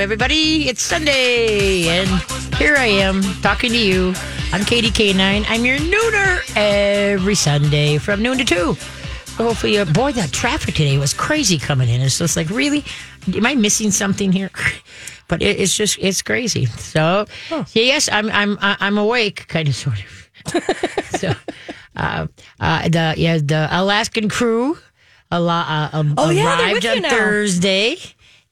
everybody. It's Sunday, and here I am talking to you. I'm Katie K9. I'm your nooner every Sunday from noon to 2. So hopefully, uh, boy, that traffic today was crazy coming in. It's just like, really? Am I missing something here? But it, it's just, it's crazy. So, yes, I'm, I'm, I'm awake, kind of, sort of. so, uh, uh, the yeah, the Alaskan crew a lot, uh, um, Oh, yeah, arrived on. Thursday.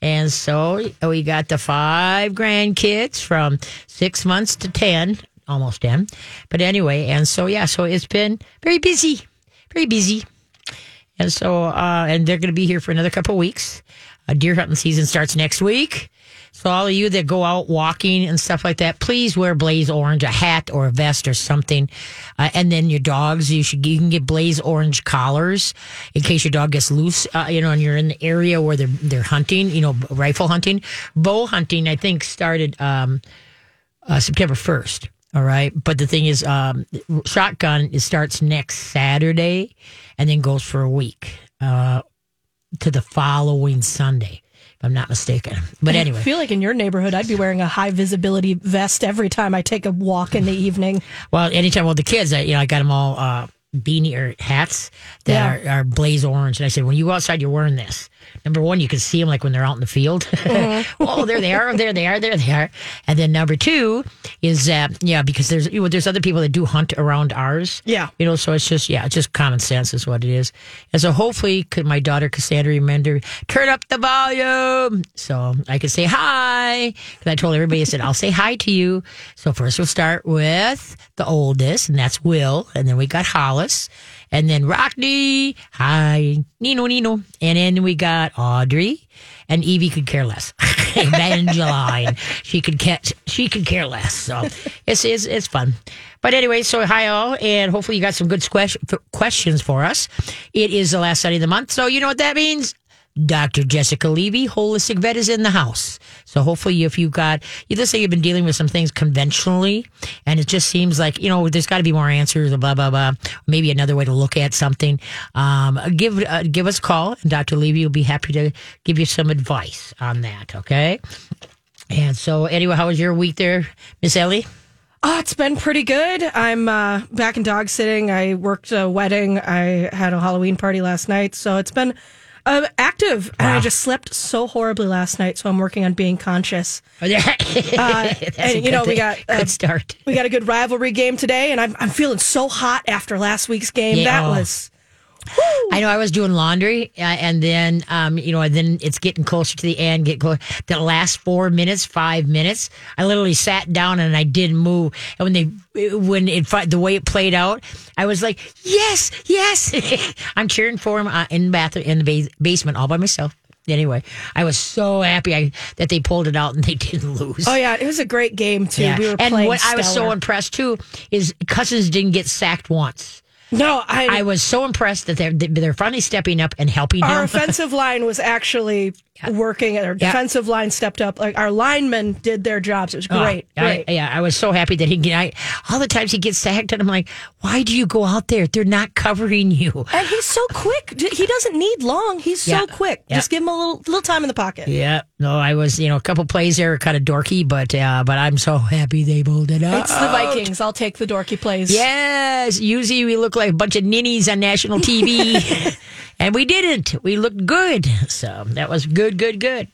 And so we got the five grandkids from six months to 10, almost 10. But anyway, and so, yeah, so it's been very busy, very busy. And so, uh, and they're going to be here for another couple weeks. Uh, deer hunting season starts next week. So all of you that go out walking and stuff like that, please wear blaze orange, a hat or a vest or something. Uh, and then your dogs, you should you can get blaze orange collars in case your dog gets loose. Uh, you know, and you're in the area where they're they're hunting. You know, rifle hunting, bow hunting. I think started um, uh, September first. All right, but the thing is, um, shotgun it starts next Saturday, and then goes for a week uh, to the following Sunday, if I'm not mistaken. But anyway, I feel like in your neighborhood, I'd be wearing a high visibility vest every time I take a walk in the evening. well, anytime with the kids, I, you know, I got them all uh, beanie or hats that Yeah. are, are blaze orange, and I said, when you go outside, you're wearing this. Number one, you can see them like when they're out in the field. Uh-huh. oh, there they are! There they are! There they are! And then number two is that yeah, because there's you know, there's other people that do hunt around ours. Yeah. you know, so it's just yeah, it's just common sense is what it is. And so hopefully, could my daughter Cassandra remember turn up the volume so I could say hi? Because I told everybody I said I'll say hi to you. So first we'll start with the oldest, and that's Will, and then we got Hollis. And then Rockney, hi, Nino, Nino. And then we got Audrey, and Evie could care less. Evangeline, she could catch, she could care less. So it's, it's, it's fun. But anyway, so hi all, and hopefully you got some good questions for us. It is the last Sunday of the month, so you know what that means. Dr. Jessica Levy, holistic vet, is in the house. So hopefully, if you've got, you just say you've been dealing with some things conventionally, and it just seems like you know there's got to be more answers, blah blah blah. Maybe another way to look at something. Um, give uh, give us a call, and Dr. Levy will be happy to give you some advice on that. Okay. And so, anyway, how was your week there, Miss Ellie? Oh, it's been pretty good. I'm uh, back in dog sitting. I worked a wedding. I had a Halloween party last night. So it's been uh, active. And I just slept so horribly last night. So I'm working on being conscious. Uh, and, you know, we got, uh, good start. We got a good rivalry game today. And I'm, I'm feeling so hot after last week's game. Yeah. that was. I know I was doing laundry, uh, and then um, you know, and then it's getting closer to the end. Get close. The last four minutes, five minutes, I literally sat down and I didn't move. And when they, when it the way it played out, I was like, yes, yes. I'm cheering for him uh, in the bathroom in the bas- basement all by myself. Anyway, I was so happy I, that they pulled it out and they didn't lose. Oh, yeah. It was a great game, too. Yeah. We were and playing what I was so impressed too is Cousins didn't get sacked once. No, I, I was so impressed that they're they're finally stepping up and helping our him. offensive line was actually working. Our defensive line stepped up. Like our linemen did their jobs. It was Oh, great. I- yeah, I was so happy that he. I, all the times he gets sacked, and I'm like, why do you go out there? They're not covering you. and he's so quick. He doesn't need long. He's Yeah. so quick. Yeah. Just give him a little little time in the pocket. Yeah, no, I was, you know, a couple plays there, kind of dorky, but uh, but I'm so happy they pulled it out. It's the Vikings. I'll take the dorky plays. Yes, usually we look like a bunch of ninnies on national TV, and we didn't. We looked good, so that was good, good, good.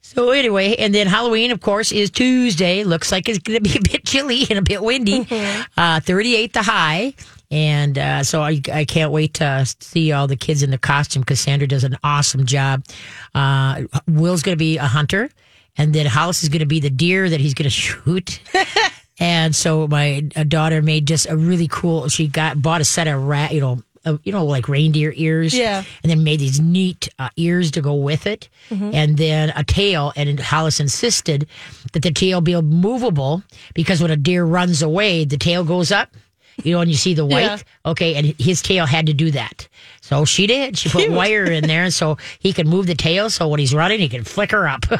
So anyway, and then Halloween, of course, is Tuesday. Looks like it's going to be a bit chilly and a bit windy. Uh, 38 the high. And uh, so I, I can't wait to see all the kids in the costume. Cassandra does an awesome job. Uh, Will's going to be a hunter, and then Hollis is going to be the deer that he's going to shoot. And so my uh, daughter made just a really cool. She got bought a set of rat, you know, uh, you know, like reindeer ears. Yeah. And then made these neat uh, ears to go with it, and then a tail. And Hollis insisted that the tail be movable because when a deer runs away, the tail goes up. You know, and you see the white. Yeah. Okay, and his tail had to do that. So she did. She put Cute. wire in there so he can move the tail. So when he's running, he can flicker up.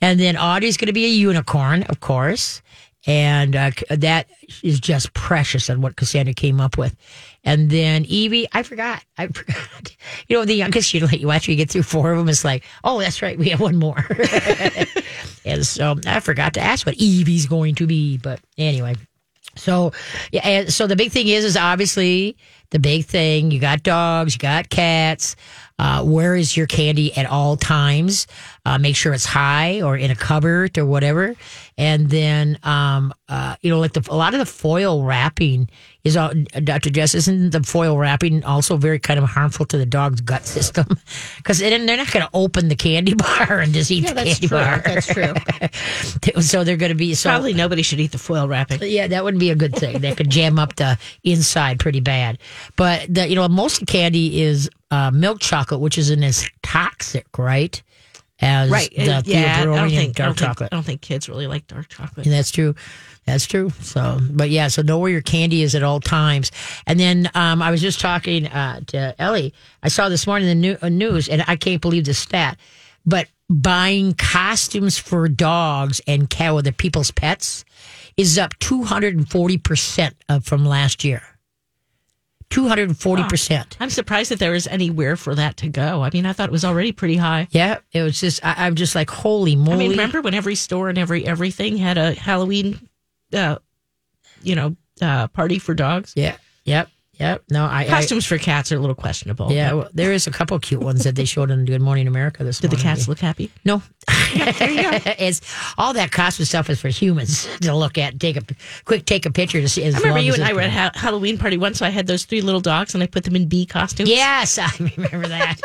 and then Audrey's going to be a unicorn, of course. and uh, that is just precious on what Cassandra came up with. And then Evie, I forgot. I forgot. You know, the youngest, you know, you after you get through four of them, it's like, oh, that's right, we have one more. and so I forgot to ask what Evie's going to be, but anyway. So yeah, so the big thing is, is obviously the big thing. You got dogs, you got cats. Uh, where is your candy at all times? Uh, make sure it's high or in a cupboard or whatever. And then, um, uh, you know, like the, a lot of the foil wrapping is, all, Dr. Jess, isn't the foil wrapping also very kind of harmful to the dog's gut system? Because they're not going to open the candy bar and just eat Yeah, the candy true. bar. That's true. so they're going to be so Probably nobody should eat the foil wrapping. yeah, that wouldn't be a good thing. That could jam up the inside pretty bad. But the, you know, most candy is uh, milk chocolate, which isn't as toxic, right? As Right. the uh, yeah. I don't think, I dark think, chocolate. I don't think kids really like dark chocolate. And that's true. That's true. So, but yeah, so know where your candy is at all times. And then um, I was just talking uh, to Ellie. I saw this morning in the new, uh, news, and I can't believe the stat, but buying costumes for dogs and with the people's pets is up 240% of from last year. 240%. I'm surprised that there was anywhere for that to go. I mean, I thought it was already pretty high. Yeah, it was just, I, I'm just like, holy moly. I mean, remember when every store and every everything had a Halloween, uh, you know, uh, party for dogs? Yeah, yep, yep. No, I. I Costumes for cats are a little questionable. yeah, well, there is a couple cute ones that they showed on Good Morning America this Did the cats look happy? No, it's all that costume stuff is for humans to look at. Take a quick, take a picture to see. As I remember long you as and I were at good. ha- Halloween party once. So I had those three little dogs and I put them in bee costumes. Yes, I remember that.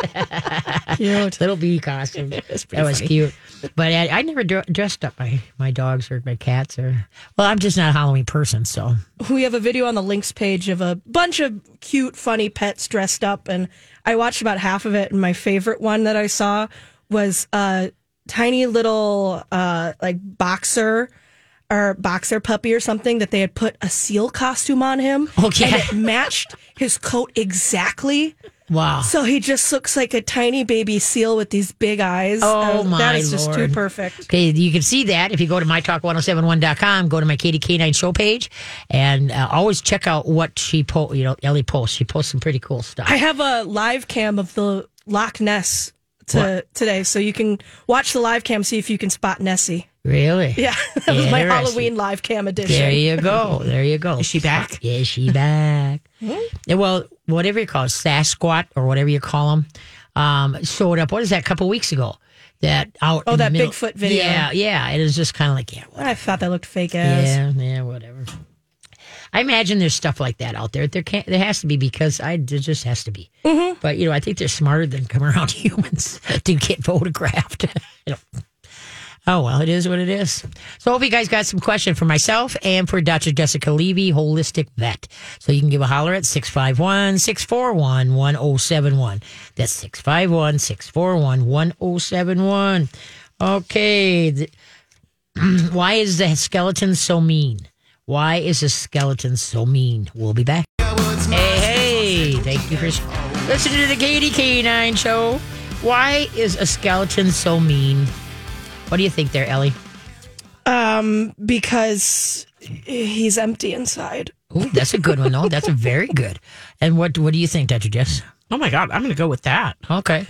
Cute. Little bee costume. that was funny. cute. But I, I never dr- dressed up my, my dogs or my cats or. Well, I'm just not a Halloween person, so we have a video on the links page of a bunch of cute, funny pets dressed up, and I watched about half of it. And my favorite one that I saw was a tiny little, uh, like boxer or boxer puppy or something that they had put a seal costume on him. Okay. and it matched his coat exactly. Wow. So he just looks like a tiny baby seal with these big eyes. Oh, Uh, my That is just too perfect. Okay, you can see that if you go to mytalk1071.com, go to my Katie K9 show page, and uh, always check out what she post. You know, Ellie posts. She posts some pretty cool stuff. I have a live cam of the Loch Ness to, today, so you can watch the live cam, see if you can spot Nessie. Really? Yeah, that was my Halloween live cam edition. There you go. There you go. Is she back? Yeah, she back. Yeah, well, whatever you call it, Sasquatch or whatever you call them, um, showed up. What is that? A couple weeks ago. That out. Oh, in the that middle- Bigfoot video. Yeah, yeah. It was just kind of like, yeah, I thought that looked fake as. Yeah, yeah, whatever. I imagine there's stuff like that out there. There can't. There has to be because I. There just has to be. Mm-hmm. But you know, I think they're smarter than come around humans to get photographed. you know. Oh well, it is what it is. So hope you guys got some question for myself and for Dr. Jessica Levy, holistic vet. So you can give a holler at 651-641-1071. That's 651-641-1071. Okay. Why is the skeleton so mean? Why is the skeleton so mean? We'll be back. Hey, hey, thank you for listening to the Katie K9 show. Why is a skeleton so mean? What do you think there, Ellie? Um, because he's empty inside. Ooh, that's a good one, though. That's a very good. And what what do you think, Dr. Jess? Oh my God, I'm going to go with that. Okay.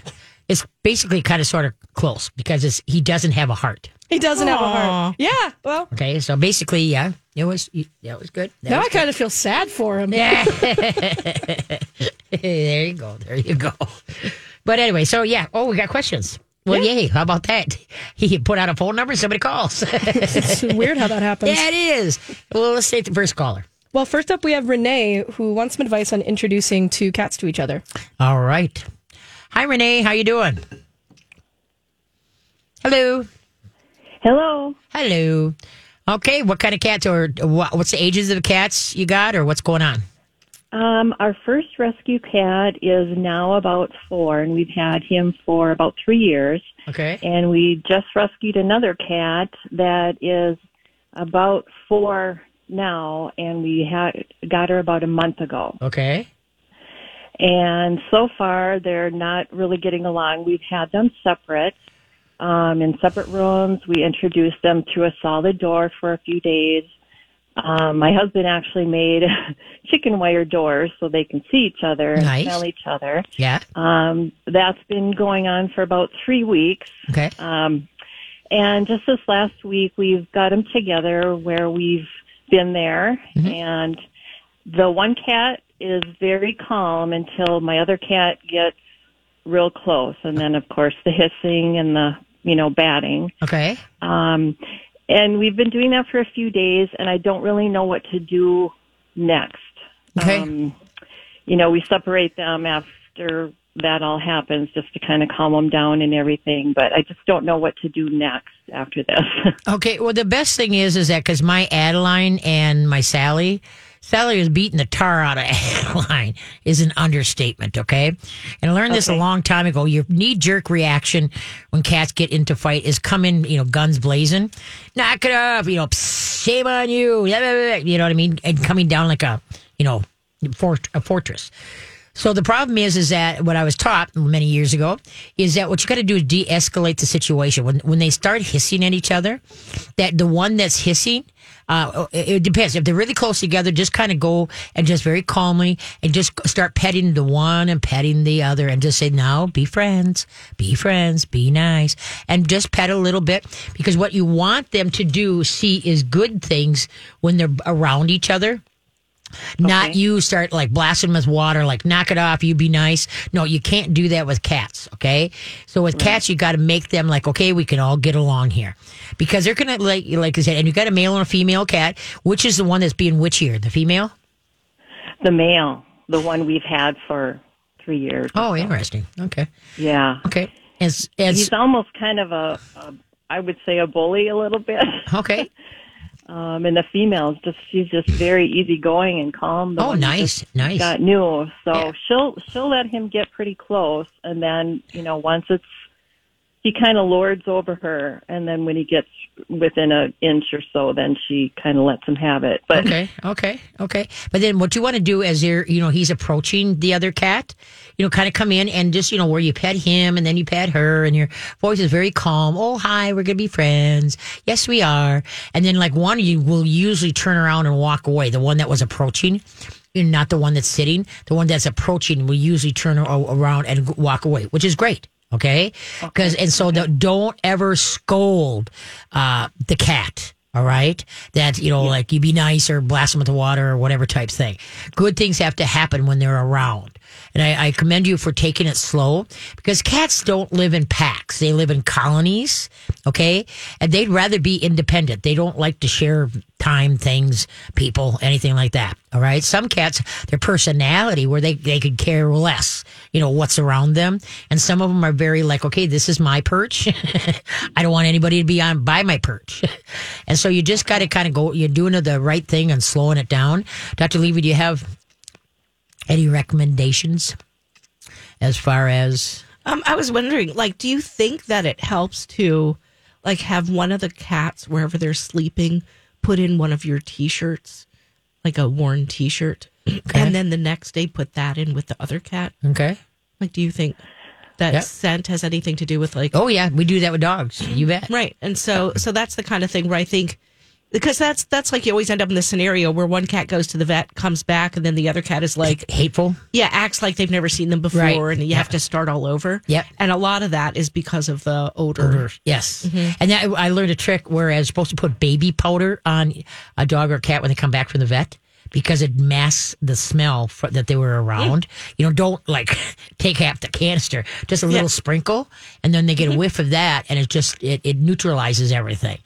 It's basically kind of sort of close because it's he doesn't have a heart. He doesn't have a heart. Yeah, well, Okay, so basically, yeah, it was yeah, it was good. That now was I kind of feel sad for him. Yeah. there you go. There you go. But anyway, so yeah. Oh, we got questions. Well, yay. How about that? He put out a phone number, somebody calls. yeah, It's weird how that happens. Yeah, it is. Well, let's take the first caller. Well, first up, we have Renee, who wants some advice on introducing two cats to each other. All right. Hi, Renee. How you doing? Hello. Hello. Hello. Okay. What kind of cats or what's the ages of the cats you got or what's going on? Um, our first rescue cat is now about four, and we've had him for about three years. Okay. And we just rescued another cat that is about four now, and we had got her about a month ago. Okay. And so far, they're not really getting along. We've had them separate um, in separate rooms. We introduced them to a solid door for a few days. Um, my husband actually made chicken wire doors so they can see each other and Nice. smell each other. Yeah. Um, that's been going on for about three weeks. Okay. Um, and just this last week, we've got them together where we've been there, and the one cat is very calm until my other cat gets real close, and then of course the hissing and the you know batting. Okay. Um, and we've been doing that for a few days, and I don't really know what to do next. Okay. Um, you know, we separate them after that all happens just to kind of calm them down and everything, but I just don't know what to do next after this. Okay. Well, the best thing is, is that because my Adeline and my Sally, Sally was beating the tar out of Adeline is an understatement. Okay. And I learned this a long time ago. Your knee jerk reaction when cats get into fight is come in, you know, guns blazing, knock it off, you know, shame on you. blah, blah, blah," You know what I mean? And coming down like a, you know, fort, a fortress. So the problem is, is that what I was taught many years ago is that what you got to do is de-escalate the situation. When when they start hissing at each other, that the one that's hissing, uh, it, it depends. If they're really close together, just kind of go and just very calmly and just start petting the one and petting the other and just say, "Now be friends, be friends, be nice," and just pet a little bit because what you want them to do see is good things when they're around each other. Not Okay. you start like blasting with water, like knock it off, you be nice. No, you can't do that with cats, okay? So with cats, you got to make them like, okay, we can all get along here. Because they're going to, like, like I said, and you got a male and a female cat. Which is the one that's being witchier, the female? the male, the one we've had for three years. Oh, interesting. Okay. Yeah. Okay. As, as, He's almost kind of a, a, I would say a bully a little bit. okay. Um, and the females just, she's just very easygoing and calm. The Oh, nice. Nice. Got new. So Yeah. she'll, she'll let him get pretty close. And then, you know, once it's, he kind of lords over her. And then when he gets within an inch or so, then she kind of lets him have it. But Okay, okay, okay. But then what you want to do as you're, you know, he's approaching the other cat, you know, kind of come in and just, you know, where you pet him and then you pet her and your voice is very calm. Oh, hi, we're to be friends. Yes, we are. And then like one of you will usually turn around and walk away. The one that was approaching, not the one that's sitting. The one that's approaching will usually turn around and walk away, which is great. Okay. Because, and so the, don't ever scold, uh, the cat. All right. That, you know, like you be nice or blast them with the water or whatever type thing. Good things have to happen when they're around. And I, I commend you for taking it slow because cats don't live in packs. They live in colonies. Okay. And they'd rather be independent. They don't like to share time, things, people, anything like that. All right. Some cats, their personality where they, they could care less, you know, what's around them. And some of them are very like, okay, this is my perch. I don't want anybody to be on by my perch. and so you just got to kind of go, you're doing the right thing and slowing it down. Dr. Levy, do you have any recommendations as far as Um, I was wondering, like, do you think that it helps to, like, have one of the cats wherever they're sleeping put in one of your T-shirts, like a worn T-shirt, and then the next day put that in with the other cat? okay? Like, do you think that Yep. scent has anything to do with like? Oh yeah, we do that with dogs. You bet. Right. And so so that's the kind of thing where I think because that's that's like you always end up in the scenario where one cat goes to the vet, comes back, and then the other cat is like Hateful. yeah, acts like they've never seen them before Right. and you Yeah. have to start all over. Yep. And a lot of that is because of the odor. Odor. Yes. Mm-hmm. And that, I learned a trick where I was supposed to put baby powder on a dog or cat when they come back from the vet because it masks the smell for, that they were around. You know, don't like take half the canister, just a little sprinkle, and then they get a whiff of that, and it just it, it neutralizes everything.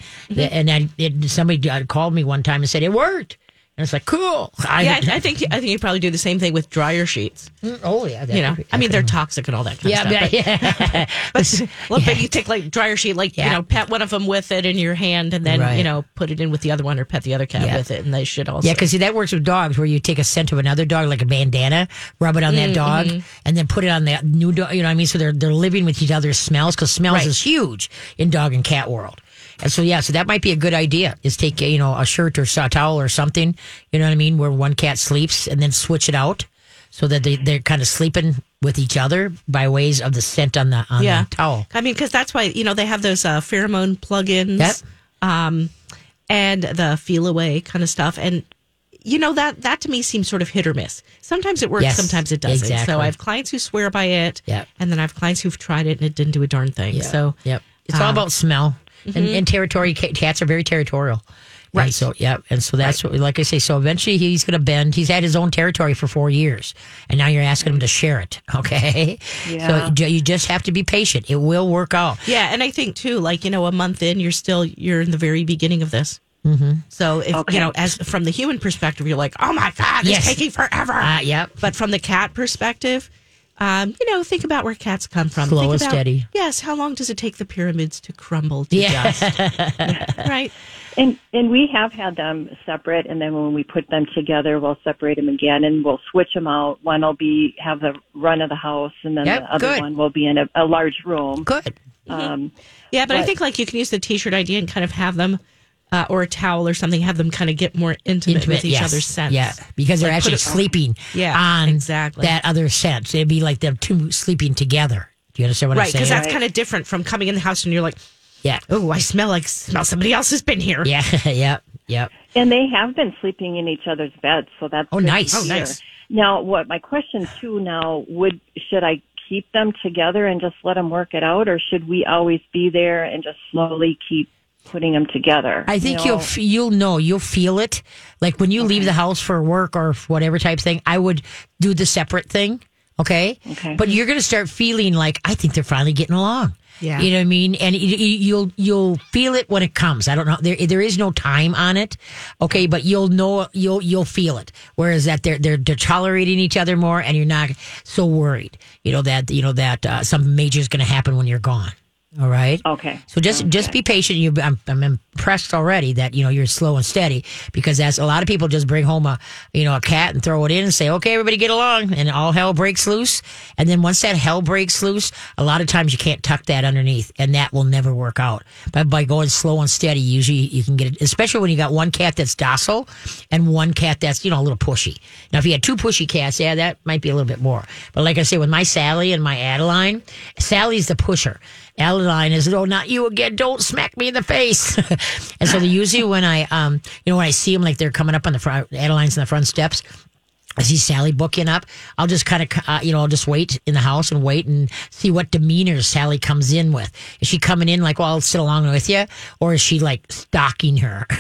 And then it, somebody uh, called me one time and said it worked. And it's like cool. I, Yeah, I, I think I think you probably do the same thing with dryer sheets. Mm, oh yeah, You know, be- I mean they're toxic and all that kind yeah, of stuff. yeah, but- yeah. But, well, but you take like dryer sheet, like Yeah. you know, pet one of them with it in your hand, and then Right. you know, put it in with the other one, or pet the other cat Yeah. with it, and they should also. Yeah, because see that works with dogs, where you take a scent of another dog, like a bandana, rub it on that mm, dog, mm-hmm. and then put it on that new dog. You know what I mean? So they're they're living with each other's smells because smells Right. is huge in dog and cat world. And so yeah, so that might be a good idea. Is take you know a shirt or a towel or something. You know what I mean? Where one cat sleeps, and then switch it out so that they they're kind of sleeping with each other by ways of the scent on the on yeah, the towel. I mean, because that's why you know they have those uh, pheromone plugins. Yep. Um, and the Feliway kind of stuff. And you know that that to me seems sort of hit or miss. Sometimes it works, Yes, sometimes it doesn't. exactly. So I have clients who swear by it, Yep. and then I have clients who've tried it and it didn't do a darn thing. Yeah. So yep, it's all um, about smell and, and territory. Cats are very territorial. And Right. so, yeah. And so that's what, like I say, so eventually he's going to bend. He's had his own territory for four years. And now you're asking him to share it. Okay. Yeah. So you just have to be patient. It will work out. Yeah, and I think too, like you know, a month in, you're still you're in the very beginning of this. Mm-hmm. So if Okay. you know, as from the human perspective, you're like, oh my god, it's Yes. taking forever. Uh, yep. But from the cat perspective, um, you know, think about where cats come from. Slow Think and about- steady. Yes. How long does it take the pyramids to crumble to Yeah. dust? right. And and we have had them separate, and then when we put them together, we'll separate them again, and we'll switch them out. One will be have the run of the house, and then Yep, the other good. one will be in a, a large room. Good. Um, Yeah, but I think like you can use the t-shirt idea and kind of have them, uh, or a towel or something, have them kind of get more intimate, with each yes. other's scents. Yeah, because they're Like, actually it- sleeping Yeah, on exactly. that other scent. It'd be like them two sleeping together. Do you understand what Right, I'm saying? Right, because saying? that's kind of different from coming in the house and you're like, yeah. oh, I smell like smell somebody else has been here. Yeah, yeah, yeah. and they have been sleeping in each other's beds, so that's Oh, good to nice. Oh, nice. Now, what my question too now would should I keep them together and just let them work it out, or should we always be there and just slowly keep putting them together? I think you you'll know? f- you'll know you'll feel it. Like when you leave the house for work or whatever type thing, I would do the separate thing. Okay. Okay. But you're gonna start feeling like I think they're finally getting along. Yeah. You know what I mean? And you- you- you'll you'll feel it when it comes. I don't know. There there is no time on it. Okay, but you'll know you'll you'll feel it. Whereas that they're they're, they're tolerating each other more, and you're not so worried. You know that you know that uh, something major is going to happen when you're gone. All right. Okay. So just just be patient. You, I'm, I'm impressed already that you know you're slow and steady because that's a lot of people just bring home a you know a cat and throw it in and say okay everybody get along and all hell breaks loose and then once that hell breaks loose a lot of times you can't tuck that underneath and that will never work out. But by going slow and steady, usually you can get it. Especially when you got one cat that's docile and one cat that's you know a little pushy. Now if you had two pushy cats, yeah, that might be a little bit more. But like I say, with my Sally and my Adeline, Sally's the pusher. Adeline is, oh, not you again. Don't smack me in the face. and so usually when I, um, you know, when I see them like they're coming up on the front, Adeline's on the front steps. I see Sally booking up. I'll just kind of, uh, you know, I'll just wait in the house and wait and see what demeanor Sally comes in with. Is she coming in like, well, I'll sit along with you? Or is she like stalking her?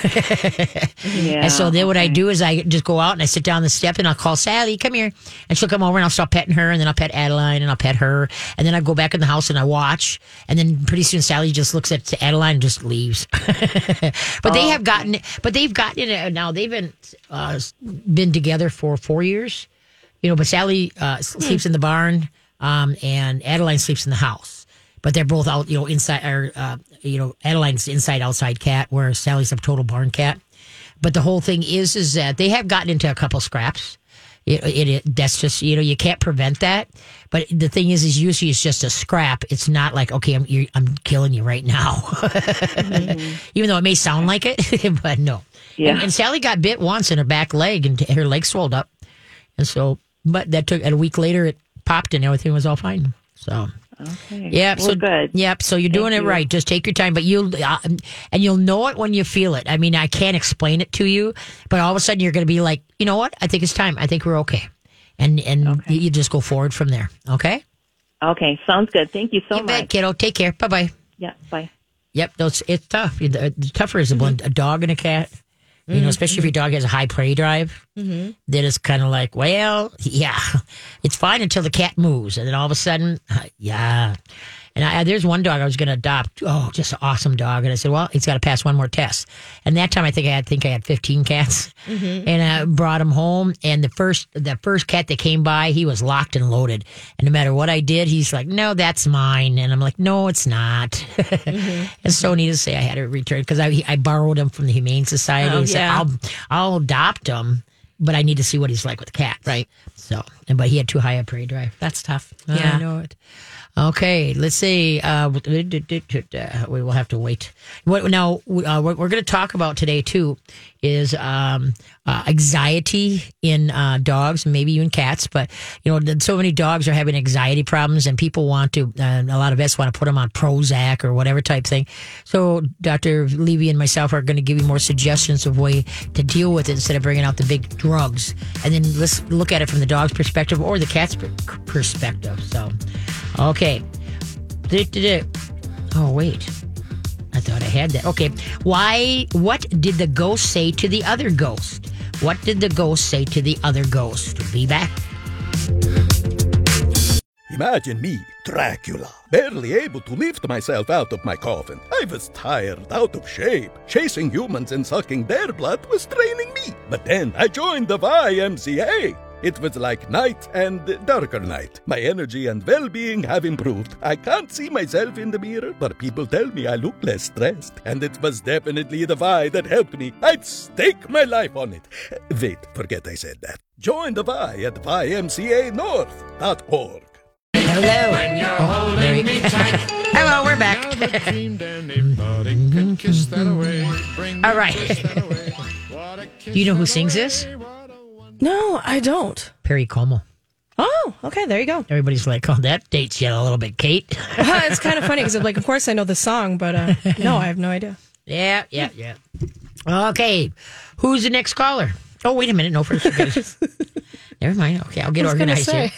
Yeah. And so then what I do is I just go out and I sit down the step and I'll call Sally, come here. And she'll come over and I'll start petting her and then I'll pet Adeline and I'll pet her. And then I go back in the house and I watch. And then pretty soon Sally just looks at Adeline and just leaves. but they have gotten, but they've gotten it now. They've been, uh, been together for four years, you know, but Sally, uh, sleeps in the barn. Um, and Adeline sleeps in the house. But they're both out, you know, inside, or, uh, you know, Adeline's inside outside cat, where Sally's a total barn cat. But the whole thing is, is that they have gotten into a couple scraps. It, it, it that's just you know you can't prevent that. But the thing is, is usually it's just a scrap. It's not like okay, I'm you're, I'm killing you right now. Even though it may sound like it, but no. Yeah. And, and Sally got bit once in her back leg, and her leg swelled up, and so. But that took and a week later it popped and everything was all fine. So. Okay. Yep. Well, so good. Yep. So you're doing it you. right. Just take your time, but you'll uh, and you'll know it when you feel it. I mean, I can't explain it to you, but all of a sudden you're going to be like, you know what? I think it's time. I think we're okay, and and you, you just go forward from there. Okay. Okay. Sounds good. Thank you so you much. bet, kiddo. Take care. Bye bye. Yeah. Bye. Yep. Those it's tough. The, the tougher is a blend, a dog and a cat. You know, mm-hmm. especially if your dog has a high prey drive, mm-hmm. then it's kind of like, well, yeah, it's fine until the cat moves, and then all of a sudden, yeah. And I, there's one dog I was going to adopt. Oh, just an awesome dog. And I said, well, he's got to pass one more test. And that time, I think I had, think I had 15 cats, mm-hmm. and I brought him home. And the first, the first cat that came by, he was locked and loaded. And no matter what I did, he's like, no, that's mine. And I'm like, no, it's not. Mm-hmm. and so needless to say, I had to return because I, I borrowed him from the Humane Society. Oh, yeah. I'll, I'll adopt him, but I need to see what he's like with cats. Right. So, and but he had too high a prey drive. That's tough. Yeah. I know it. Okay, let's see. Uh, we will have to wait. What now? Uh, what we're going to talk about today too is um, uh, anxiety in uh, dogs, maybe even cats. But you know, so many dogs are having anxiety problems, and people want to. A lot of vets want to put them on Prozac or whatever type thing. So Dr. Levy and myself are going to give you more suggestions of way to deal with it instead of bringing out the big drugs. And then let's look at it from the dog's perspective or the cat's perspective. So, okay. Oh wait. I thought I had that. Okay. Why? What did the ghost say to the other ghost? What did the ghost say to the other ghost? Be back. Imagine me, Dracula, barely able to lift myself out of my coffin. I was tired, out of shape. Chasing humans and sucking their blood was draining me. But then I joined the YMCA. It was like night and darker night. My energy and well being have improved. I can't see myself in the mirror, but people tell me I look less stressed. And it was definitely the Y that helped me. I'd stake my life on it. Wait, forget I said that. Join the Y at ymcanorth.org. Hello. Oh, very... Hello, we're back. All right. Do you know who sings this? No, I don't. Perry Como. Oh, okay. There you go. Everybody's like, "Oh, that dates you a little bit, Kate." uh, it's kind of funny because, like, of course I know the song, but uh, no, I have no idea. Yeah, yeah, yeah. Okay, who's the next caller? Oh, wait a minute. No, first. Never mind. Okay, I'll get organized here.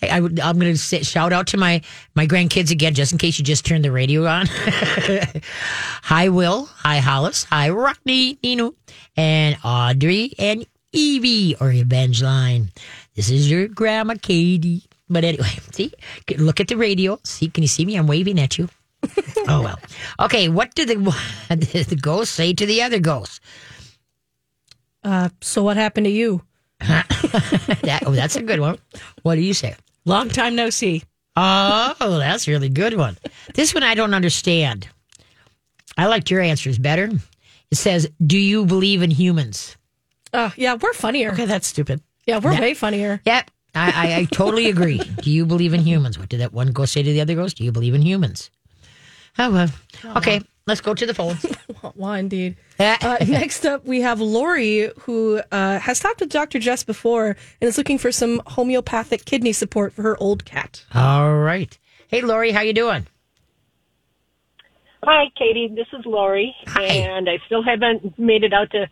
Hey, I would, I'm going to shout out to my my grandkids again, just in case you just turned the radio on. hi, Will. Hi, Hollis. Hi, Rockney, Nino, and Audrey, and Evie or Evangeline. This is your grandma Katie. But anyway, see, look at the radio. See, can you see me? I'm waving at you. oh well. Okay, what did the the ghost say to the other ghost? Uh, so what happened to you? that, oh, that's a good one. What do you say? Long time no see. Oh, that's a really good one. This one I don't understand. I liked your answers better. It says, "Do you believe in humans?" Oh, yeah, we're funnier. Okay, that's stupid. Yeah, we're way funnier. Yep. I, I, I totally agree. Do you believe in humans? What did that one ghost say to the other ghost? Do you believe in humans? Oh, well. Okay, let's go to the phones. Well, indeed. Uh, next up, we have Lori, who uh, has talked with Dr. Jess before and is looking for some homeopathic kidney support for her old cat. All right. Hey, Lori, how you doing? Hi, Katie. This is Lori, Hi. and I still haven't made it out to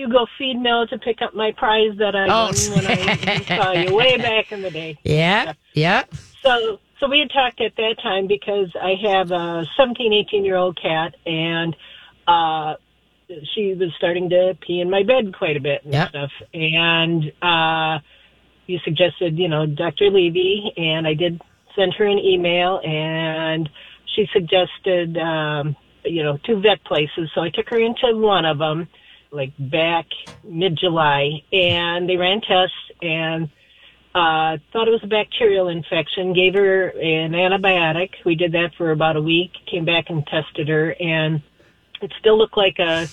Hugo Feed Mill to pick up my prize that I Oh. won when I saw you way back in the day. Yeah, yeah. So, so we had talked at that time because I have a 17, 18 year old cat, and uh, she was starting to pee in my bed quite a bit and Yep. stuff. And uh, you suggested, you know, Dr. Levy, and I did send her an email, and she suggested, um, you know, two vet places. So I took her into one of them, like back mid July, and they ran tests and uh, thought it was a bacterial infection, gave her an antibiotic. We did that for about a week, came back and tested her, and it still looked like a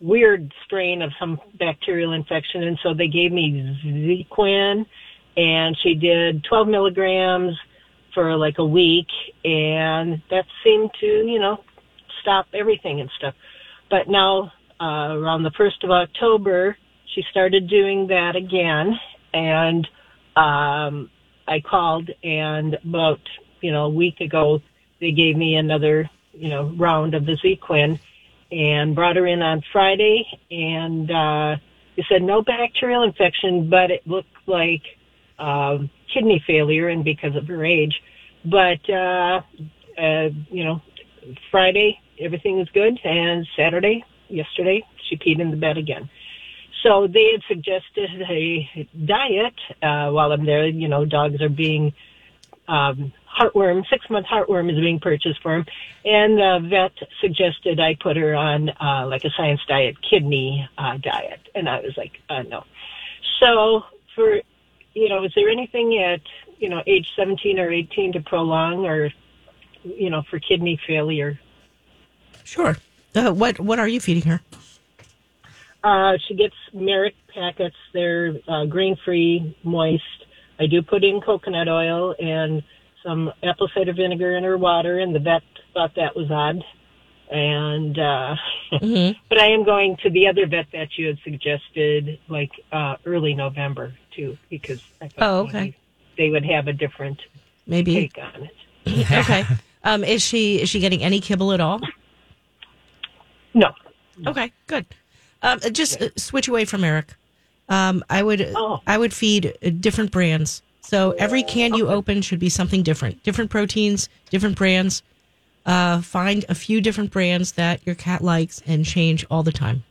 weird strain of some bacterial infection. And so they gave me Zeniquin, and she did 12 milligrams for like a week, and that seemed to, you know, stop everything and stuff. But now, uh, around the 1st of October, she started doing that again, and um, I called, and about you know a week ago, they gave me another you know round of the Zeniquin, and brought her in on Friday, and uh, they said no bacterial infection, but it looked like um, kidney failure, and because of her age, but uh, uh, you know Friday everything was good, and Saturday yesterday she peed in the bed again. So they had suggested a diet uh, while I'm there. You know, dogs are being um, heartworm, six month heartworm is being purchased for him, and the vet suggested I put her on uh, like a science diet kidney uh, diet, and I was like, uh, no. So for you know, is there anything at you know age 17 or 18 to prolong or you know for kidney failure? Sure. Uh, what What are you feeding her? Uh, she gets Merrick packets. They're uh, grain free, moist. I do put in coconut oil and some apple cider vinegar in her water, and the vet thought that was odd. And uh, but I am going to the other vet that you had suggested, like uh, early November too, because I thought Oh, okay. they would have a different Maybe. take on it. okay. Um, is she is she getting any kibble at all? No, Okay, good. Um, just uh, switch away from Merrick. Um, I would Oh. I would feed uh, different brands. So every can you open should be something different, different proteins, different brands. Uh, find a few different brands that your cat likes and change all the time.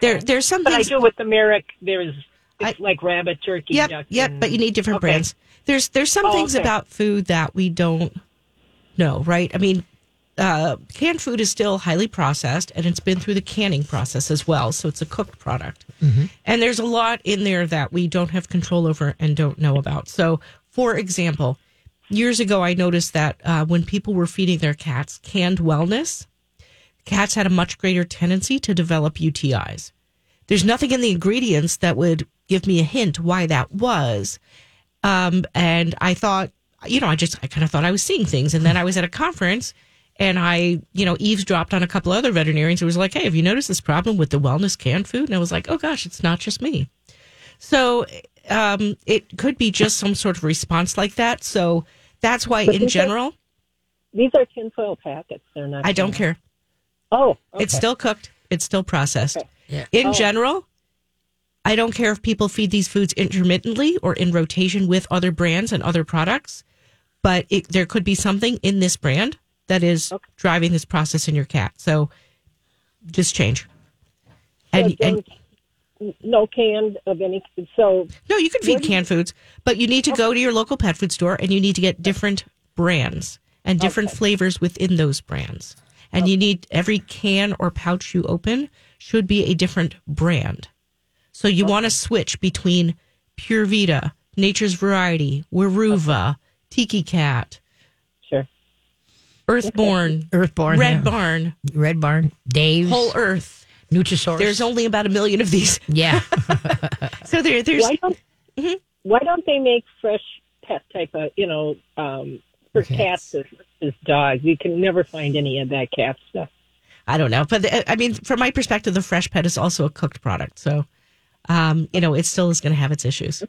There, there's some but I do with the Merrick. There's it's I- like rabbit, turkey, Yep, duck. yep. and- But you need different Okay. brands. There's there's some Oh, things okay. about food that we don't know, right? I mean, uh, canned food is still highly processed, and it's been through the canning process as well, so it's a cooked product. And there's a lot in there that we don't have control over and don't know about. So, for example, years ago, I noticed that uh, when people were feeding their cats canned wellness, cats had a much greater tendency to develop UTIs. There's nothing in the ingredients that would give me a hint why that was. Um, and I thought, you know, I just, I kind of thought I was seeing things. And then I was at a conference and I, you know, eavesdropped on a couple other veterinarians who was like, hey, have you noticed this problem with the wellness canned food? And I was like, oh gosh, it's not just me. So um, it could be just some sort of response like that. So that's why, in these are- general, These are tinfoil packets. They're not. I don't canned. care. Oh, okay. It's still cooked. It's still processed. Okay. Yeah. In Oh. general, I don't care if people feed these foods intermittently or in rotation with other brands and other products, but it, there could be something in this brand that is Okay. driving this process in your cat. So just change. And, and no canned of any. So no, you can feed canned foods, but you need to go to your local pet food store and you need to get different brands and different flavors within those brands. And you need every can or pouch you open should be a different brand. So you want to switch between Pure Vita, Nature's Variety, Weruva, Tiki Cat. Earthborn, Earthborn, Red yeah. Barn, Red Barn, Dave's, Whole Earth. Nutrisource. There's only about a million of these. yeah. So there, there's Why don't Mm-hmm. Why don't they make fresh pet type of you know um, for Cats. cats as, as dogs? You can never find any of that cat stuff. I don't know, but the, I mean, from my perspective, the fresh pet is also a cooked product, so um, you know, it still is going to have its issues.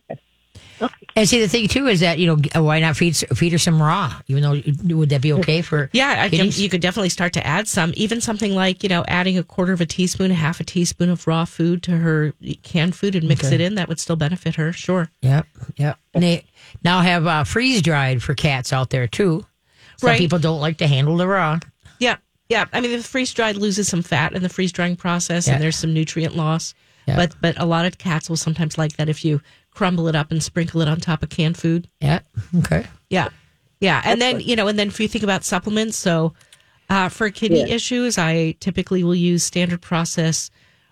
And see, the thing too is that you know why not feed feed her some raw? Even though would that be okay for? Yeah, I can, you could definitely start to add some, even something like you know, adding a quarter of a teaspoon, a half a teaspoon of raw food to her canned food and mix Okay. it in. That would still benefit her, sure. Yep, yep. And they now have uh, freeze dried for cats out there too. Some Right. people don't like to handle the raw. Yeah, yeah. I mean, the freeze dried loses some fat in the freeze drying process, Yeah. and there's some nutrient loss. Yeah. But but a lot of cats will sometimes like that if you crumble it up and sprinkle it on top of canned food. Yeah. Okay. Yeah. Yeah. And then, you know, and then if you think about supplements, so uh, for kidney Yeah. issues, I typically will use standard process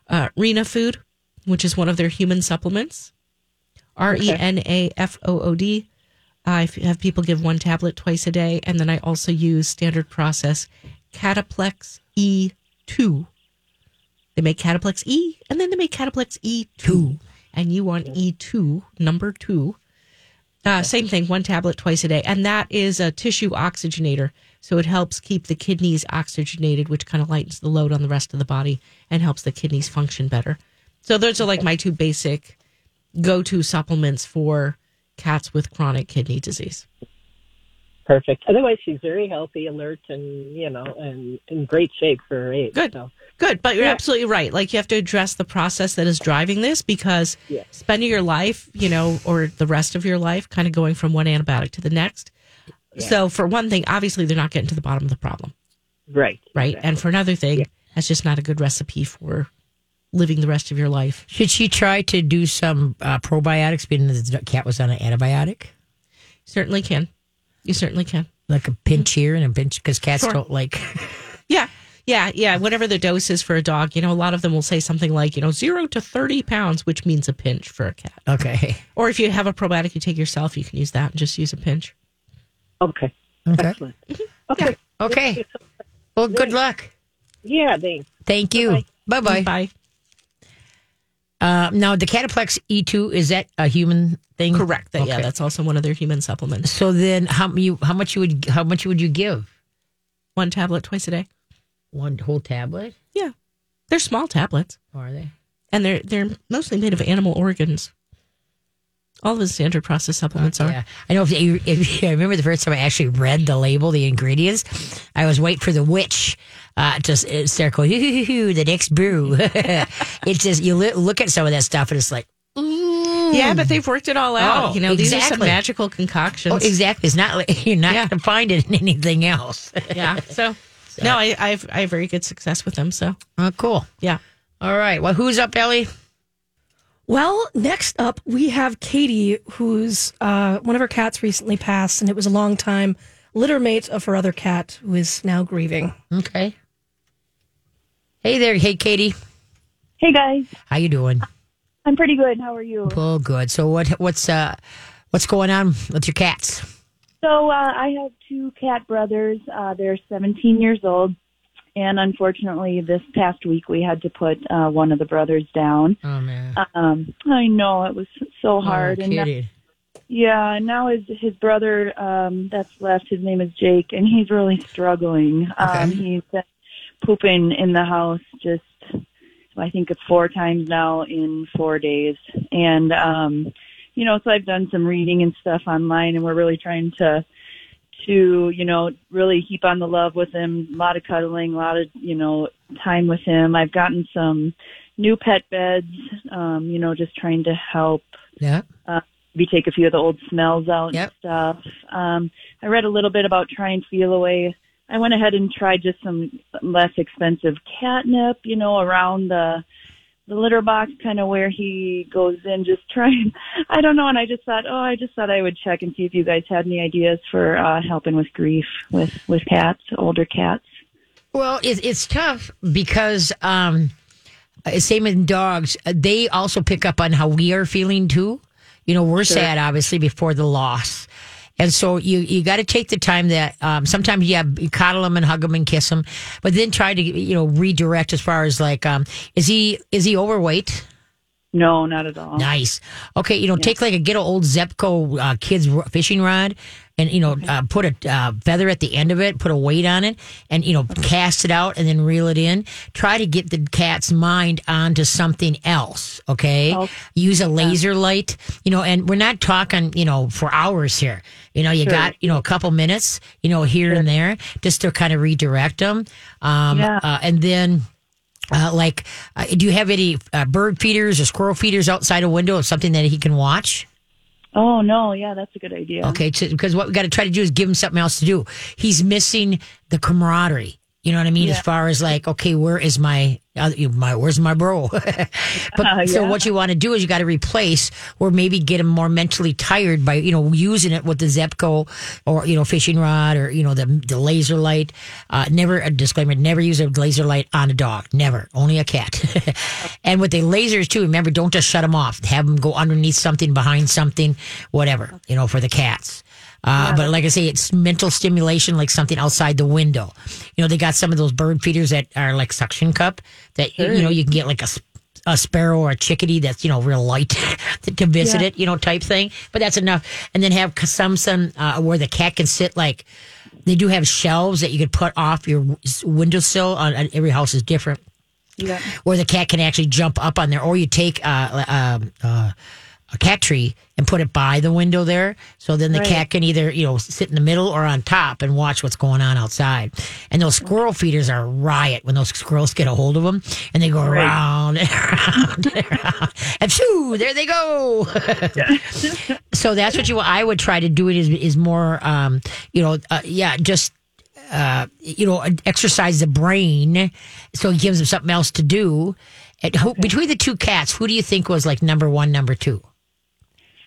uh, Renafood, which is one of their human supplements. R E N A F O O D. I have people give one tablet twice a day. And then I also use standard process Cataplex E2. They make Cataplex E and then they make Cataplex E2. And you want E2, number two. Uh, same thing, one tablet twice a day. And that is a tissue oxygenator. So it helps keep the kidneys oxygenated, which kind of lightens the load on the rest of the body and helps the kidneys function better. So those are like my two basic go to supplements for cats with chronic kidney disease. Perfect. Otherwise, she's very healthy, alert, and you know, and in great shape for her age. Good. So, Good, but you're Yeah. absolutely right. Like you have to address the process that is driving this because Yeah. spending your life, you know, or the rest of your life kind of going from one antibiotic to the next. So for one thing, obviously they're not getting to the bottom of the problem. right. right? exactly. And for another thing, Yeah. that's just not a good recipe for living the rest of your life. Should she try to do some uh, probiotics? Being that the cat was on an antibiotic, Certainly can. You certainly can. like a pinch mm-hmm. here and a pinch because cats Sure. don't like. Yeah. Yeah. Yeah. Whatever the dose is for a dog, you know, a lot of them will say something like, you know, zero to 30 pounds, which means a pinch for a cat. Okay. Or if you have a probiotic you take yourself, you can use that and just use a pinch. Okay. Okay. Excellent. Mm-hmm. Okay. Okay. Well, good luck. Yeah. Thanks. Thank you. Bye bye. Bye. Uh, now the Cataplex E2 is that a human thing? Correct. That, Yeah, that's also one of their human supplements. So then, how you how much you would how much would you give? One tablet twice a day. One whole tablet? Yeah, they're small tablets, are they? and they're they're mostly made of animal organs. All the standard process supplements are. Yeah, I know. If, you, if I remember the first time I actually read the label, the ingredients, I was waiting for the witch uh, to uh, start going. "Hoo-hoo-hoo, The next brew. it's just you look at some of that stuff and it's like, ooh. Yeah, but they've worked it all out. Oh, you know, these are some magical concoctions. Oh, exactly. It's not like you're not Yeah. going to find it in anything else. Yeah. So, no, I, I've I have very good success with them. So oh, cool. yeah. All right. Well, who's up, Ellie? Well, next up we have Katie, who's uh, one of her cats recently passed, and it was a long time litter mate of her other cat, who is now grieving. Okay. Hey there. Hey, Katie. Hey guys, How you doing? I'm pretty good. How are you? Oh, good. So what? What's uh, what's going on with your cats? So uh, I have two cat brothers. Uh, they're 17 years old, and unfortunately, this past week we had to put uh, one of the brothers down. Oh man. Um, I know it was so hard, oh, and now, yeah, now his his brother um, that's left. His name is Jake, and he's really struggling. Um, Okay. he's been pooping in the house just. I think it's four times now in four days, and um, you know, so I've done some reading and stuff online, and we're really trying to, to you know, really heap on the love with him. A lot of cuddling, a lot of you know, time with him. I've gotten some new pet beds, um, you know, just trying to help Yeah. maybe take a few of the old smells out Yep. and stuff. Um, I read a little bit about trying Feliway. I went ahead and tried just some less expensive catnip, you know, around the the litter box, kind of where he goes in, just trying. I don't know, and I just thought, oh, I just thought I would check and see if you guys had any ideas for uh, helping with grief with with cats, older cats. Well, it, it's tough because um, same in dogs. They also pick up on how we are feeling too. You know, we're sad obviously before the loss. And so you, you got to take the time that um, sometimes yeah you coddle them and hug them and kiss them, but then try to you know redirect as far as like um, is he is he overweight? No, not at all. Nice. Okay, you know, take like a get an old Zebco uh, kids fishing rod, and you know, uh, put a uh, feather at the end of it, put a weight on it, and you know, cast it out, and then reel it in. Try to get the cat's mind onto something else. Okay. Oh. Use a laser light. You know, and we're not talking you know for hours here. You know, you got you know a couple minutes. You know, here and there, just to kind of redirect them. Um, Yeah. uh, and then. Uh, like, uh, do you have any uh, bird feeders or squirrel feeders outside a window of something that he can watch? Oh no, yeah, that's a good idea. Okay, because what we got to try to do is give him something else to do. He's missing the camaraderie. You know what I mean? As far as like, okay, where is my, my where's my bro? but Uh, so what you want to do is you got to replace or maybe get him more mentally tired by you know using it with the Zebco or you know fishing rod or you know the the laser light. Uh, never a disclaimer: never use a laser light on a dog. Never, only a cat. and with the lasers too, remember don't just shut them off. Have them go underneath something, behind something, whatever. You know for the cats. Uh, But like I say, it's mental stimulation, like something outside the window. You know, they got some of those bird feeders that are like suction cup that you know you can get like a, a sparrow or a chickadee that's you know real light to, visit it, you know, type thing. But that's enough. And then have some some uh, where the cat can sit like. They do have shelves that you could put off your windowsill. On, on every house is different Yeah. where the cat can actually jump up on there, or you take uh, um, uh, a cat tree and put it by the window there, so then the cat can either you know sit in the middle or on top and watch what's going on outside. And those squirrel feeders are a riot when those squirrels get a hold of them and they go around and around and around, and shoo, there they go. so that's what you. I would try to do it is is more, um, you know, uh, yeah, just uh, you know, exercise the brain so it gives them something else to do. Who, between the two cats, who do you think was like number one, number two?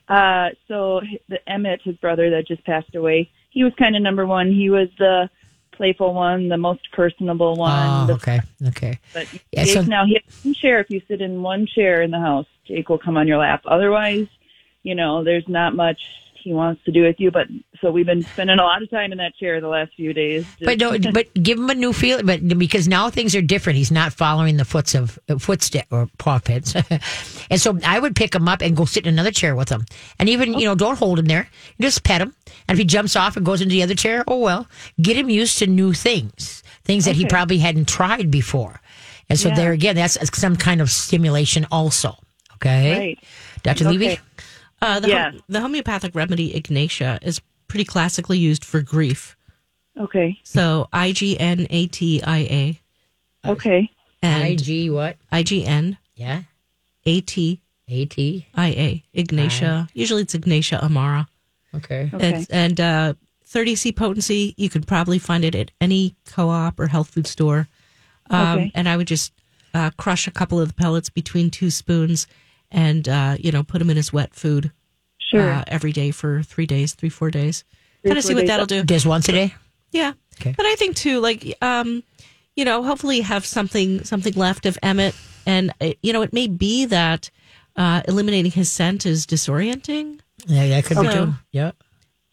Uh, so the Emmett, his brother that just passed away, he was kind of number one. He was the playful one, the most personable one. Oh, okay, okay. But Yeah, Jake so- now he has one chair. If you sit in one chair in the house, Jake will come on your lap. Otherwise, you know, there's not much he wants to do with you. But so we've been spending a lot of time in that chair the last few days. But no, but give him a new feel. But because now things are different, he's not following the foots of uh, footstep or paw pits, and so I would pick him up and go sit in another chair with him, and even you know don't hold him there, just pet him, and if he jumps off and goes into the other chair, oh well, get him used to new things, things that he probably hadn't tried before, and so Yeah. there again, that's some kind of stimulation also. Okay, Right. Dr. Levy. Okay. Uh, the, Yeah. hom- the homeopathic remedy Ignatia is pretty classically used for grief. Okay. So I G N A T I A Okay. and IG what? I G N Yeah, A T AT. I A Ignatia. Usually it's Ignatia Amara. Okay. Okay. It's, and uh, 30C potency, you could probably find it at any co-op or health food store. Um, Okay. And I would just uh, crush a couple of the pellets between two spoons, and uh, you know put him in his wet food Sure. uh, every day for three days, three four days. Three, Kind of see what days. that'll do. Just once a day. Yeah. Okay. But I think too, like, um, you know, hopefully have something something left of Emmett, and uh, you know, it may be that uh, eliminating his scent is disorienting. Yeah, yeah, could be too. Yeah.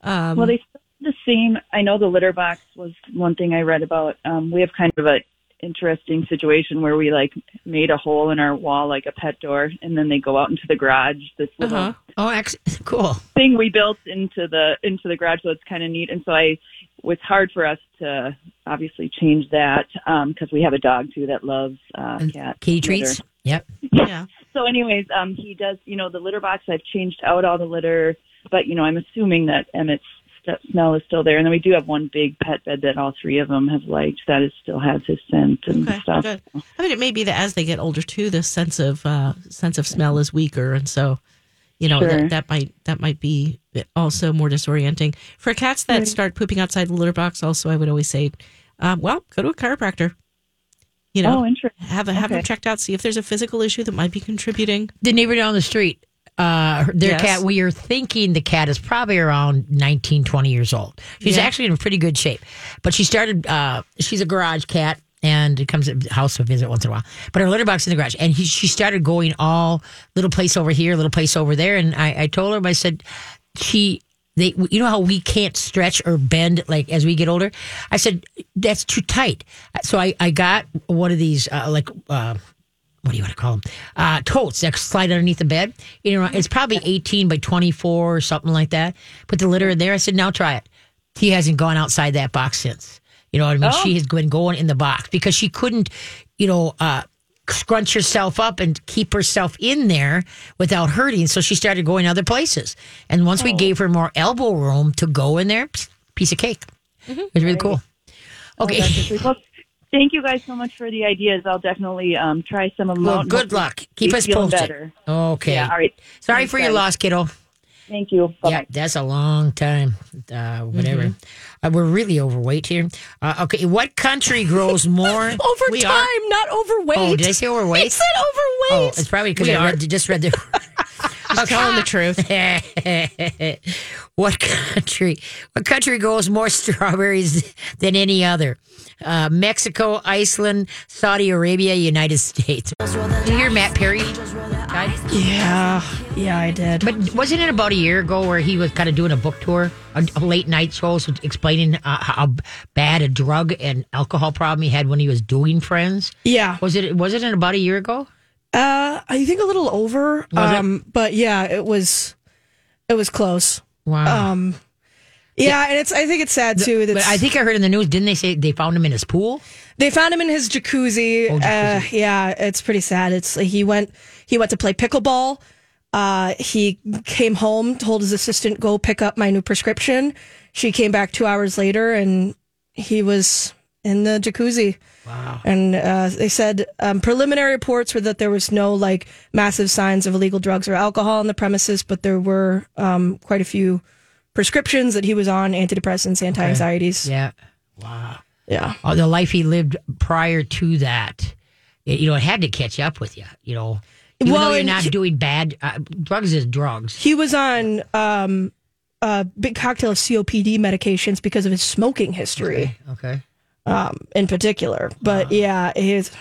Um, well, they the same. I know the litter box was one thing I read about. Um, we have kind of a interesting situation where we like made a hole in our wall like a pet door, and then they go out into the garage. This little Uh-huh. Oh, ex- cool. thing we built into the into the garage, so it's kind of neat. And so I, it's hard for us to obviously change that because we have a dog too that loves uh, cat Kitty treats. Yep. yeah. So, anyways, um, he does. You know, the litter box. I've changed out all the litter, but you know, I'm assuming that Emmett's st- smell is still there. And then we do have one big pet bed that all three of them have liked that is still has his scent and Okay, stuff. good. I mean, it may be that as they get older too, the sense of uh, sense of smell is weaker, and so you know Sure. that, that might that might be also more disorienting for cats that Right. start pooping outside the litter box. Also, I would always say, um, well, go to a chiropractor. You know, Oh, interesting. have a, have them checked out, see if there's a physical issue that might be contributing. The neighbor down the street, uh, their Yes. cat, we are thinking the cat is probably around 19, 20 years old. She's Yeah. actually in pretty good shape. But she started, uh, she's a garage cat and comes to the house to visit once in a while. But her litter box in the garage. And he, she started going all little place over here, little place over there. And I, I told her, I said, she, they, you know how we can't stretch or bend like as we get older. I said that's too tight. So I, I got one of these uh, like uh, what do you want to call them? Uh, totes that slide underneath the bed. You know, it's probably 18 by 24 or something like that. Put the litter in there. I said, now try it. He hasn't gone outside that box since. You know what I mean? She has been going in the box because she couldn't, you know, uh, scrunch herself up and keep herself in there without hurting. So she started going other places. And once we gave her more elbow room to go in there, piece of cake. It was really cool. Okay. Oh, just- well, thank you guys so much for the ideas. I'll definitely um, try some of them. well, good luck. Keep us posted. Better. Okay. Yeah. All right. Sorry Thanks, for your guys. loss, kiddo. Thank you. Bye. Yeah, that's a long time. Uh, whatever. Uh, we're really overweight here. Uh, okay, what country grows more? Over time, are- not overweight. oh, did I say overweight? I said oh, it's probably because I read, just read the. Just telling the truth. what country? What country grows more strawberries than any other? Uh, Mexico, Iceland, Saudi Arabia, United States. Did you hear Matt Perry died? yeah, yeah, I did. But wasn't it about a year ago where he was kind of doing a book tour, a, a late night show, so explaining uh, how bad a drug and alcohol problem he had when he was doing Friends? yeah, Was it? Was it in about a year ago? Uh, I think a little over. Um, but yeah, it was, it was close. Wow. Um, yeah, and it's. I think it's sad too. That but I think I heard in the news, didn't they say they found him in his pool? They found him in his jacuzzi. Oh, Uh, jacuzzi. yeah, it's pretty sad. It's he went he went to play pickleball. Uh, he came home, told his assistant go pick up my new prescription. She came back two hours later, and he was in the jacuzzi. Wow. And uh, they said um, preliminary reports were that there was no like massive signs of illegal drugs or alcohol on the premises, but there were um, quite a few prescriptions that he was on, antidepressants, anti-anxieties. Yeah. Wow. yeah. Oh, the life he lived prior to that, it, you know, it had to catch up with you. You know, even Well, though you're not he- doing bad, uh, drugs is drugs. He was on um, a big cocktail of COPD medications because of his smoking history, Okay. Um, in particular. But yeah, his,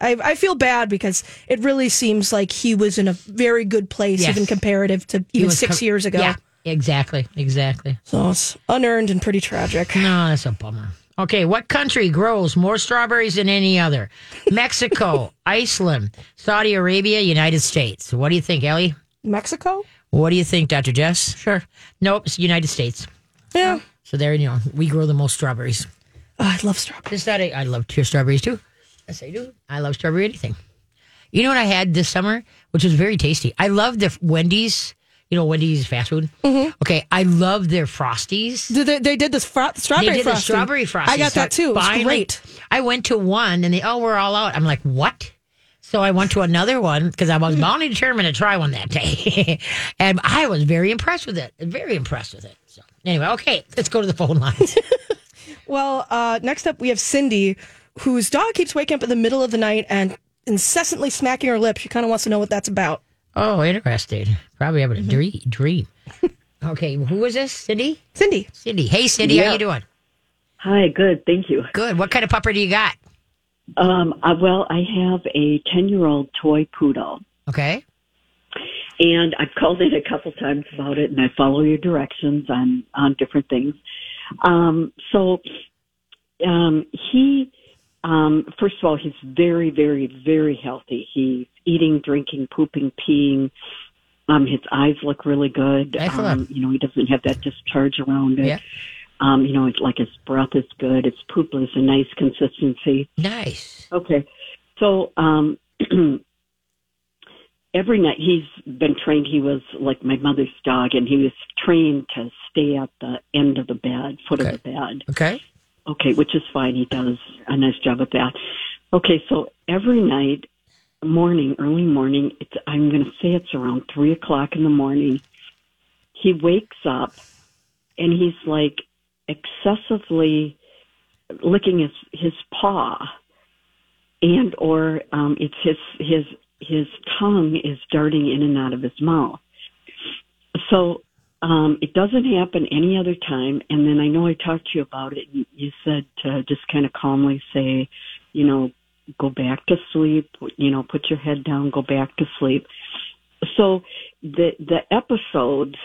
I, I feel bad because it really seems like he was in a very good place, Yes. even comparative to He even six co- years ago. Yeah. Exactly. Exactly. So it's unearned and pretty tragic. No, that's a bummer. Okay, what country grows more strawberries than any other? Mexico, Iceland, Saudi Arabia, United States. What do you think, Ellie? Mexico? What do you think, Dr. Jess? Sure. Nope, it's United States. Yeah. So there you go. We grow the most strawberries. Oh, I love strawberries. Just that I, I love your strawberries too. Yes, I do. I love strawberry anything. You know what I had this summer, which was very tasty. I love the Wendy's. You know Wendy's fast food. Mm-hmm. Okay, I love their frosties. Did They, they did this fro- strawberry they did frosting. the strawberry frosty. I got that too. It was great. I went to one and they oh we're all out. I'm like what? So I went to another one because I was bound and determined to try one that day, and I was very impressed with it. Very impressed with it. So anyway, okay, let's go to the phone lines. Well, uh, next up we have Cindy, whose dog keeps waking up in the middle of the night and incessantly smacking her lip. She kind of wants to know what that's about. oh, interesting. Probably having a Mm-hmm. dream. Dream. okay, who is this? Cindy. Cindy. Cindy. Hey, Cindy, how you doing? Hi, good, thank you. Good. What kind of pupper do you got? Um, uh, well, I have a 10 year old toy poodle, Okay. and I've called in a couple times about it, and I follow your directions on, on different things. Um, so, um, he, um, first of all, he's very, very, very healthy. He's eating, drinking, pooping, peeing. Um, his eyes look really good. Excellent. Um, you know, he doesn't have that discharge around it. Yeah. Um, you know, it's like his breath is good. His poop is a nice consistency. Nice. Okay. So um every night he's been trained he was like my mother's dog and he was trained to stay at the end of the bed, foot Okay. of the bed. Okay. Okay, which is fine. He does a nice job with that. Okay, so every night, morning, early morning, it's I'm gonna say it's around three o'clock in the morning, he wakes up and he's like excessively licking his his paw and or um it's his his his tongue is darting in and out of his mouth so um it doesn't happen any other time and then i know i talked to you about it and you said to just kind of calmly say you know go back to sleep you know put your head down go back to sleep so the the episodes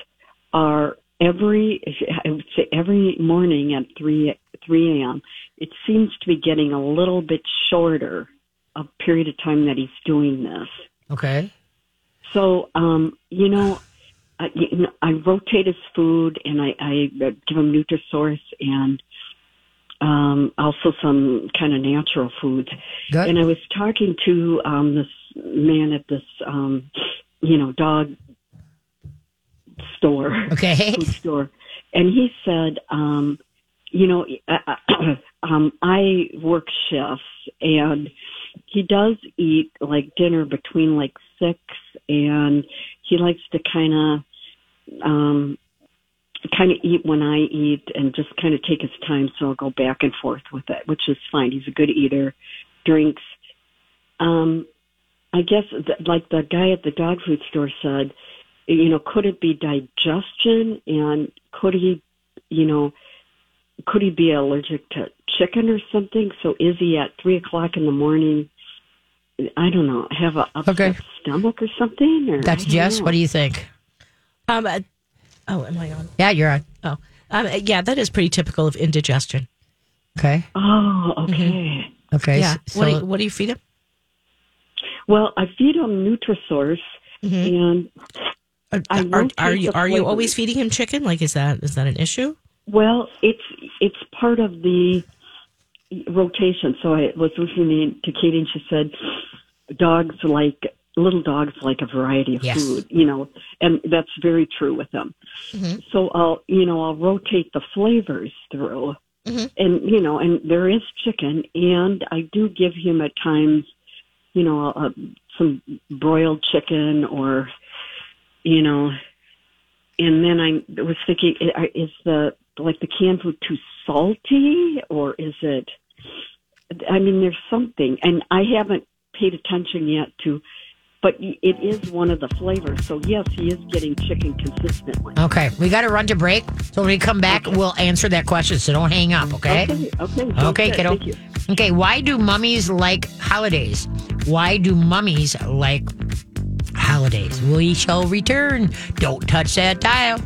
are every I would say every morning at three three a.m. It seems to be getting a little bit shorter a period of time that he's doing this. Okay. So um, you know, I, you know, I rotate his food and I, I give him Nutrisource and um, also some kind of natural foods. Good. And I was talking to um, this man at this, um, you know, dog store, Okay. food store, and he said, um, you know, uh, um, I work shifts, and he does eat like dinner between like six, and he likes to kind of, um, kind of eat when I eat, and just kind of take his time. So I'll go back and forth with it, which is fine. He's a good eater, drinks. Um, I guess th- like the guy at the dog food store said, you know, could it be digestion and could he, you know, could he be allergic to chicken or something? So is he at three o'clock in the morning? I don't know, have a upset Okay. stomach or something? Or That's don't Jess. know. What do you think? Um, uh, oh, am I on? Yeah, you're on. Oh, um, yeah, that is pretty typical of indigestion. Okay. Oh, okay. Okay. Yeah. So, what, do you, what do you feed him? Well, I feed him Nutrisource, Mm-hmm. and Are, I are, rotate are you are you always feeding him chicken? Like, is that is that an issue? Well, it's it's part of the rotation. So I was listening to Katie, and she said dogs like little dogs like a variety of Yes. food, you know, and that's very true with them. So I'll you know I'll rotate the flavors through, and you know, and there is chicken, and I do give him at times, you know, uh, some broiled chicken or, you know, and then I was thinking, i- is the like the canned food too salty, or is it? I mean, there's something, and I haven't paid attention yet to, but it is one of the flavors. So yes, he is getting chicken consistently. okay. We got to run to break. So when we come back, we'll answer that question. So don't hang up. Okay. Okay, okay, Okay, kiddo. Thank you. Okay, why do mummies like holidays? Why do mummies like holidays? We shall return. Don't touch that dial.